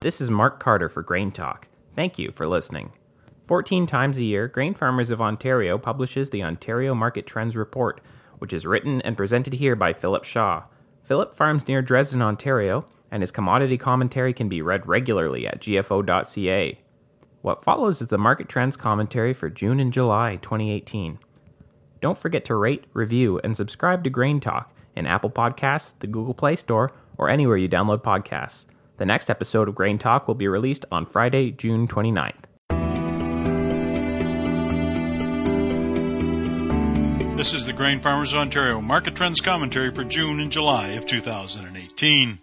This is Mark Carter for Grain Talk. Thank you for listening. 14 times a year, Grain Farmers of Ontario publishes the Ontario Market Trends Report, which is written and presented here by Philip Shaw. Philip farms near Dresden, Ontario, and his commodity commentary can be read regularly at gfo.ca. What follows is the market trends commentary for June and July 2018. Don't forget to rate, review, and subscribe to Grain Talk in Apple Podcasts, the Google Play Store, or anywhere you download podcasts. The next episode of Grain Talk will be released on Friday, June 29th. This is the Grain Farmers of Ontario Market Trends Commentary for June and July of 2018.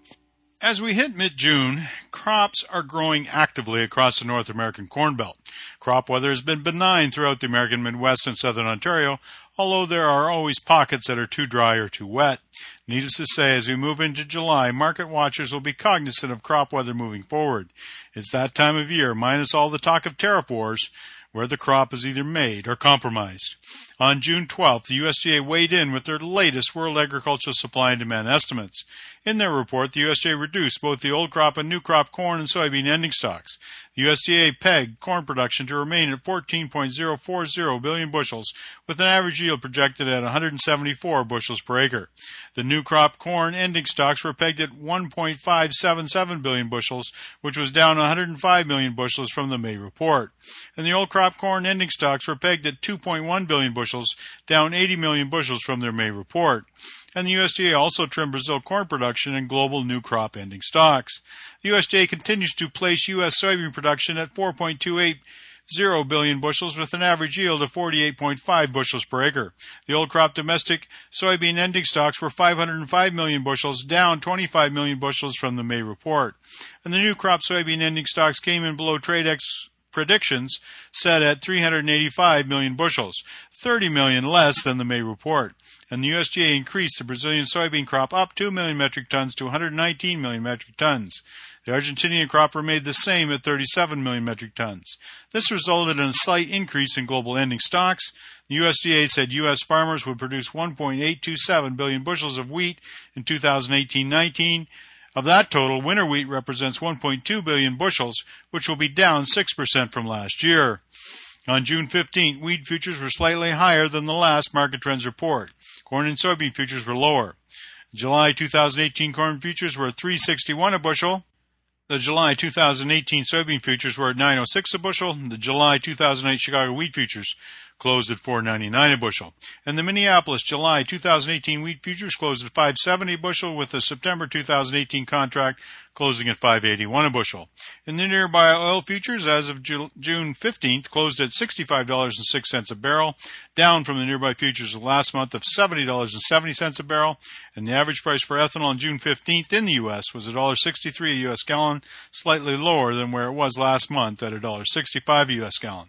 As we hit mid June, crops are growing actively across the North American Corn Belt. Crop weather has been benign throughout the American Midwest and Southern Ontario, although there are always pockets that are too dry or too wet. Needless to say, as we move into July, market watchers will be cognizant of crop weather moving forward. It's that time of year, minus all the talk of tariff wars, where the crop is either made or compromised. On June 12th, the USDA weighed in with their latest World Agricultural Supply and Demand estimates. In their report, the USDA reduced both the old crop and new crop corn and soybean ending stocks. The USDA pegged corn production to remain at 14.040 billion bushels, with an average yield projected at 174 bushels per acre. The new crop corn ending stocks were pegged at 1.577 billion bushels, which was down 105 million bushels from the May report. And the old crop corn ending stocks were pegged at 2.1 billion bushels, down 80 million bushels from their May report and the USDA also trimmed Brazil corn production and global new crop ending stocks. The USDA continues to place U.S. soybean production at 4.28 0 billion bushels with an average yield of 48.5 bushels per acre. The old crop domestic soybean ending stocks were 505 million bushels, down 25 million bushels from the May report. And the new crop soybean ending stocks came in below TradeX predictions set at 385 million bushels, 30 million less than the May report. And the USDA increased the Brazilian soybean crop up 2 million metric tons to 119 million metric tons. The Argentinian crop remained the same at 37 million metric tons. This resulted in a slight increase in global ending stocks. The USDA said U.S. farmers would produce 1.827 billion bushels of wheat in 2018-19, of that total, winter wheat represents 1.2 billion bushels, which will be down 6% from last year. On June 15, wheat futures were slightly higher than the last market trends report. Corn and soybean futures were lower. July 2018 corn futures were 361 a bushel. The July 2018 soybean futures were at 906 a bushel. The July 2008 Chicago wheat futures closed at 4.99 a bushel. And the Minneapolis July 2018 wheat futures closed at 5.70 a bushel, with the September 2018 contract closing at 5.81 a bushel. And the nearby oil futures, as of June 15th, closed at $65.06 a barrel, down from the nearby futures of last month of $70.70 a barrel. And the average price for ethanol on June 15th in the U.S. was $1.63 a U.S. gallon, slightly lower than where it was last month at $1.65 a U.S. gallon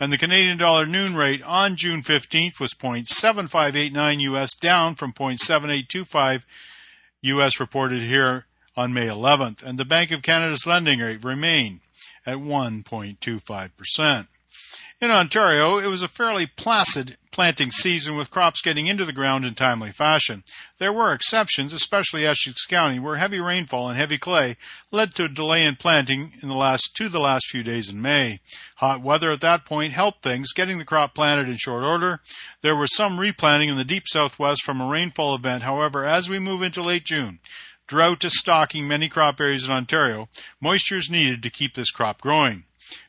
and the Canadian dollar noon rate on June 15th was 0.7589 US, down from 0.7825 US reported here on May 11th, and the Bank of Canada's lending rate remained at 1.25%. In Ontario, it was a fairly placid planting season with crops getting into the ground in timely fashion. There were exceptions, especially Essex County, where heavy rainfall and heavy clay led to a delay in planting in the last to the last few days in May. Hot weather at that point helped things, getting the crop planted in short order. There was some replanting in the deep southwest from a rainfall event. However, as we move into late June, drought is stalking many crop areas in Ontario. Moisture is needed to keep this crop growing.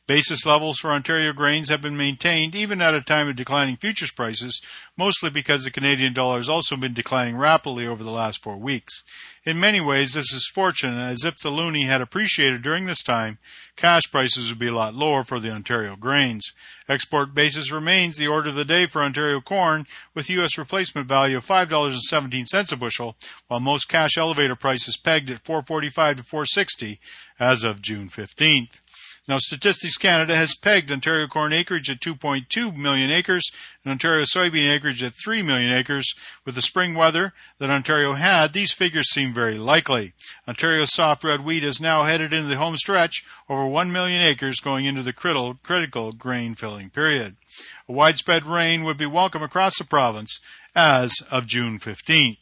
Basis levels for Ontario grains have been maintained even at a time of declining futures prices, mostly because the Canadian dollar has also been declining rapidly over the last four weeks. In many ways, this is fortunate, as if the loonie had appreciated during this time, cash prices would be a lot lower for the Ontario grains. Export basis remains the order of the day for Ontario corn, with U.S. replacement value of $5.17 a bushel, while most cash elevator prices pegged at 445 to 460 as of June 15th. Now, Statistics Canada has pegged Ontario corn acreage at 2.2 million acres and Ontario soybean acreage at 3 million acres. With the spring weather that Ontario had, these figures seem very likely. Ontario's soft red wheat is now headed into the home stretch, over 1 million acres going into the critical, critical grain filling period. A widespread rain would be welcome across the province as of June 15th.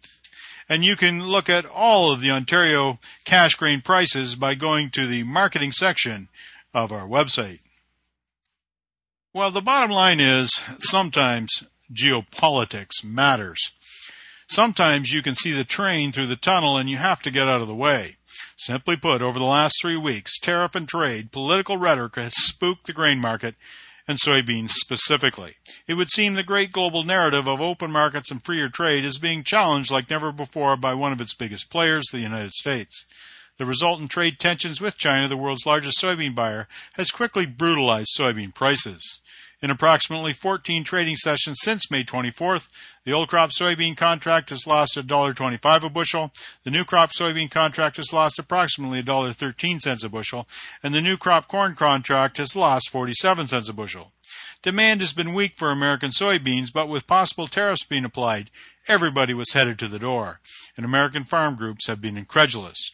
And you can look at all of the Ontario cash grain prices by going to the marketing section of our website. Well, the bottom line is sometimes geopolitics matters. Sometimes you can see the train through the tunnel and you have to get out of the way. Simply put, over the last three weeks, tariff and trade, political rhetoric has spooked the grain market and soybeans specifically. It would seem the great global narrative of open markets and freer trade is being challenged like never before by one of its biggest players, the United States. The resultant trade tensions with China, the world's largest soybean buyer, has quickly brutalized soybean prices. In approximately 14 trading sessions since May 24th, the old crop soybean contract has lost $1.25 a bushel, the new crop soybean contract has lost approximately $1.13 a bushel, and the new crop corn contract has lost 47 cents a bushel. Demand has been weak for American soybeans, but with possible tariffs being applied, everybody was headed to the door, and American farm groups have been incredulous.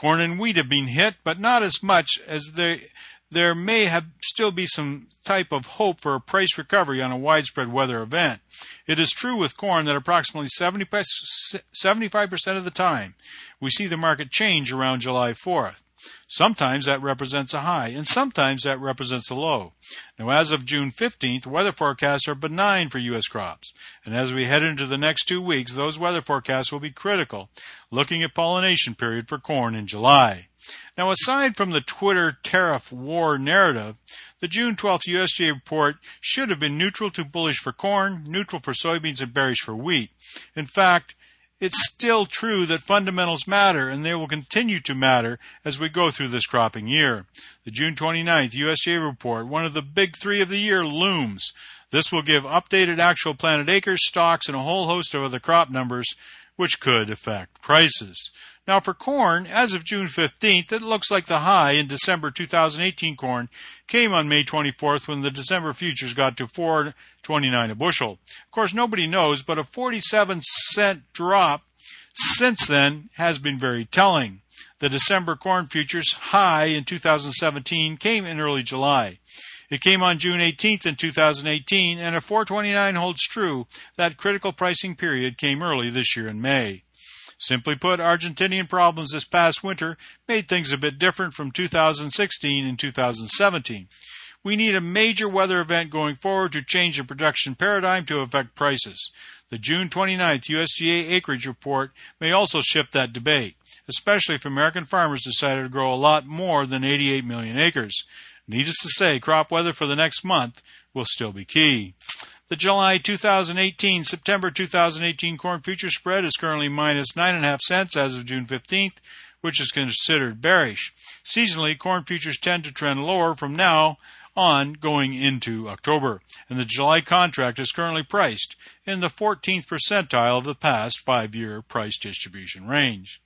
Corn and wheat have been hit, but not as much as they there may have still be some type of hope for a price recovery on a widespread weather event. It is true with corn that approximately 75% of the time we see the market change around July 4th. Sometimes that represents a high, and sometimes that represents a low. Now, as of June 15th, weather forecasts are benign for U.S. crops, and as we head into the next two weeks, those weather forecasts will be critical, looking at pollination period for corn in July. Now, aside from the Twitter tariff war narrative, the June 12th USDA report should have been neutral to bullish for corn, neutral for soybeans, and bearish for wheat. In fact, it's still true that fundamentals matter and they will continue to matter as we go through this cropping year. The June 29th USDA report, one of the big three of the year, looms. This will give updated actual planted acres, stocks, and a whole host of other crop numbers which could affect prices. Now for corn, as of June 15th, it looks like the high in December 2018 corn came on May 24th when the December futures got to 4.29 a bushel. Of course, nobody knows, but a 47 cent drop since then has been very telling. The December corn futures high in 2017 came in early July. It came on June 18th in 2018, and a 429 holds true. That critical pricing period came early this year in May. Simply put, Argentinian problems this past winter made things a bit different from 2016 and 2017. We need a major weather event going forward to change the production paradigm to affect prices. The June 29th USDA acreage report may also shift that debate, especially if American farmers decided to grow a lot more than 88 million acres. Needless to say, crop weather for the next month will still be key. The July 2018 September 2018 corn futures spread is currently minus 9.5 cents as of June 15th, which is considered bearish. Seasonally, corn futures tend to trend lower from now on going into October, and the July contract is currently priced in the 14th percentile of the past five year price distribution range.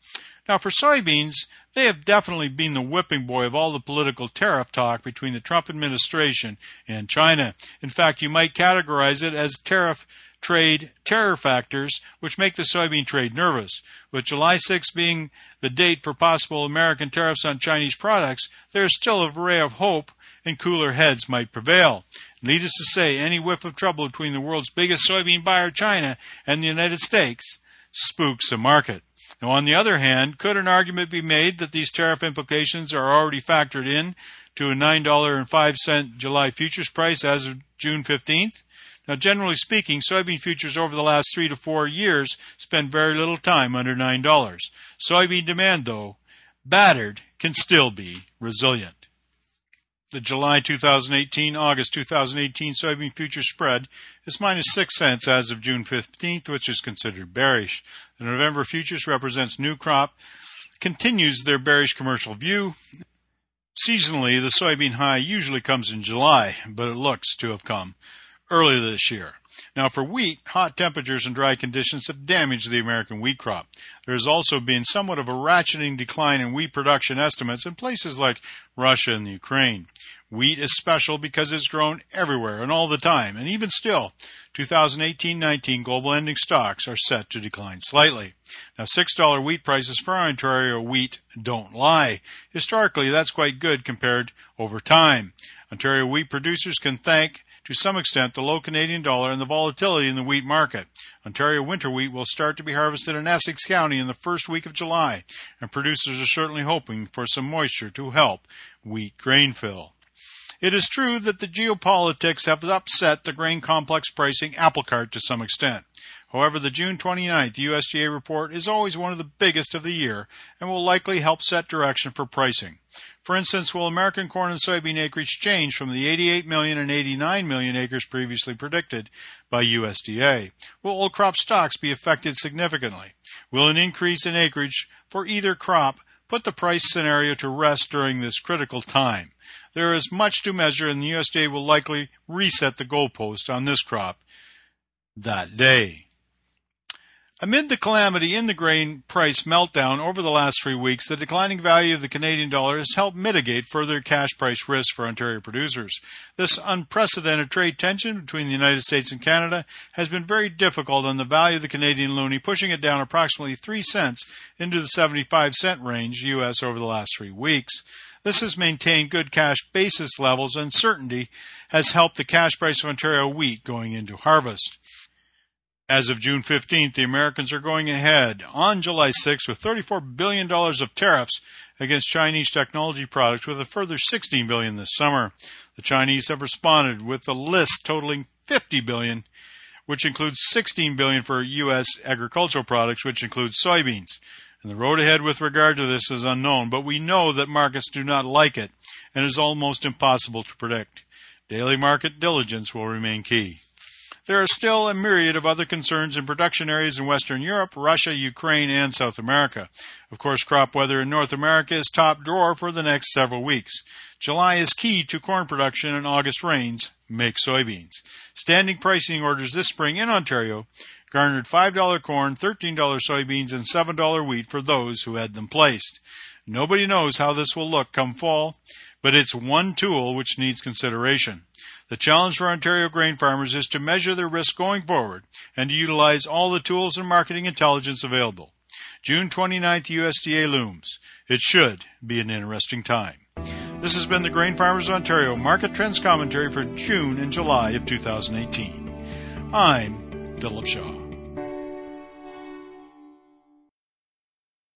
Now, for soybeans, they have definitely been the whipping boy of all the political tariff talk between the Trump administration and China. In fact, you might categorize it as tariff trade terror factors which make the soybean trade nervous. With July 6 being the date for possible American tariffs on Chinese products, there is still a ray of hope and cooler heads might prevail. Needless to say, any whiff of trouble between the world's biggest soybean buyer, China, and the United States spooks the market. Now, on the other hand, could an argument be made that these tariff implications are already factored in to a $9.05 July futures price as of June 15th? Now, generally speaking, soybean futures over the last three to four years spend very little time under $9. Soybean demand, though, battered, can still be resilient. The July 2018 August 2018 soybean futures spread is minus 6 cents as of June 15th, which is considered bearish. The November futures represents new crop, continues their bearish commercial view. Seasonally, the soybean high usually comes in July, but it looks to have come early this year. Now, for wheat, hot temperatures and dry conditions have damaged the American wheat crop. There has also been somewhat of a ratcheting decline in wheat production estimates in places like Russia and the Ukraine. Wheat is special because it's grown everywhere and all the time, and even still, 2018-19 global ending stocks are set to decline slightly. Now, $6 wheat prices for Ontario wheat don't lie. Historically, that's quite good compared over time. Ontario wheat producers can thank to some extent the low Canadian dollar and the volatility in the wheat market. Ontario winter wheat will start to be harvested in Essex County in the first week of July, and producers are certainly hoping for some moisture to help wheat grain fill. It is true that the geopolitics have upset the grain complex pricing apple cart to some extent. However, the June 29th USDA report is always one of the biggest of the year and will likely help set direction for pricing. For instance, will American corn and soybean acreage change from the 88 million and 89 million acres previously predicted by USDA? Will old crop stocks be affected significantly? Will an increase in acreage for either crop put the price scenario to rest during this critical time? There is much to measure and the USDA will likely reset the goalpost on this crop that day. Amid the calamity in the grain price meltdown over the last three weeks, the declining value of the Canadian dollar has helped mitigate further cash price risk for Ontario producers. This unprecedented trade tension between the United States and Canada has been very difficult on the value of the Canadian loonie, pushing it down approximately 3 cents into the 75 cent range US over the last three weeks. This has maintained good cash basis levels and certainty has helped the cash price of Ontario wheat going into harvest. As of June 15th, the Americans are going ahead on July 6th with $34 billion of tariffs against Chinese technology products with a further 16 billion this summer. The Chinese have responded with a list totaling 50 billion, which includes 16 billion for U.S. agricultural products, which includes soybeans. And the road ahead with regard to this is unknown, but we know that markets do not like it and is almost impossible to predict. Daily market diligence will remain key. There are still a myriad of other concerns in production areas in Western Europe, Russia, Ukraine, and South America. Of course, crop weather in North America is top drawer for the next several weeks. July is key to corn production and August rains make soybeans. Standing pricing orders this spring in Ontario garnered $5 corn, $13 soybeans, and $7 wheat for those who had them placed. Nobody knows how this will look come fall, but it's one tool which needs consideration. The challenge for Ontario grain farmers is to measure their risk going forward and to utilize all the tools and marketing intelligence available. June 29th USDA looms. It should be an interesting time. This has been the Grain Farmers Ontario Market Trends Commentary for June and July of 2018. I'm Philip Shaw.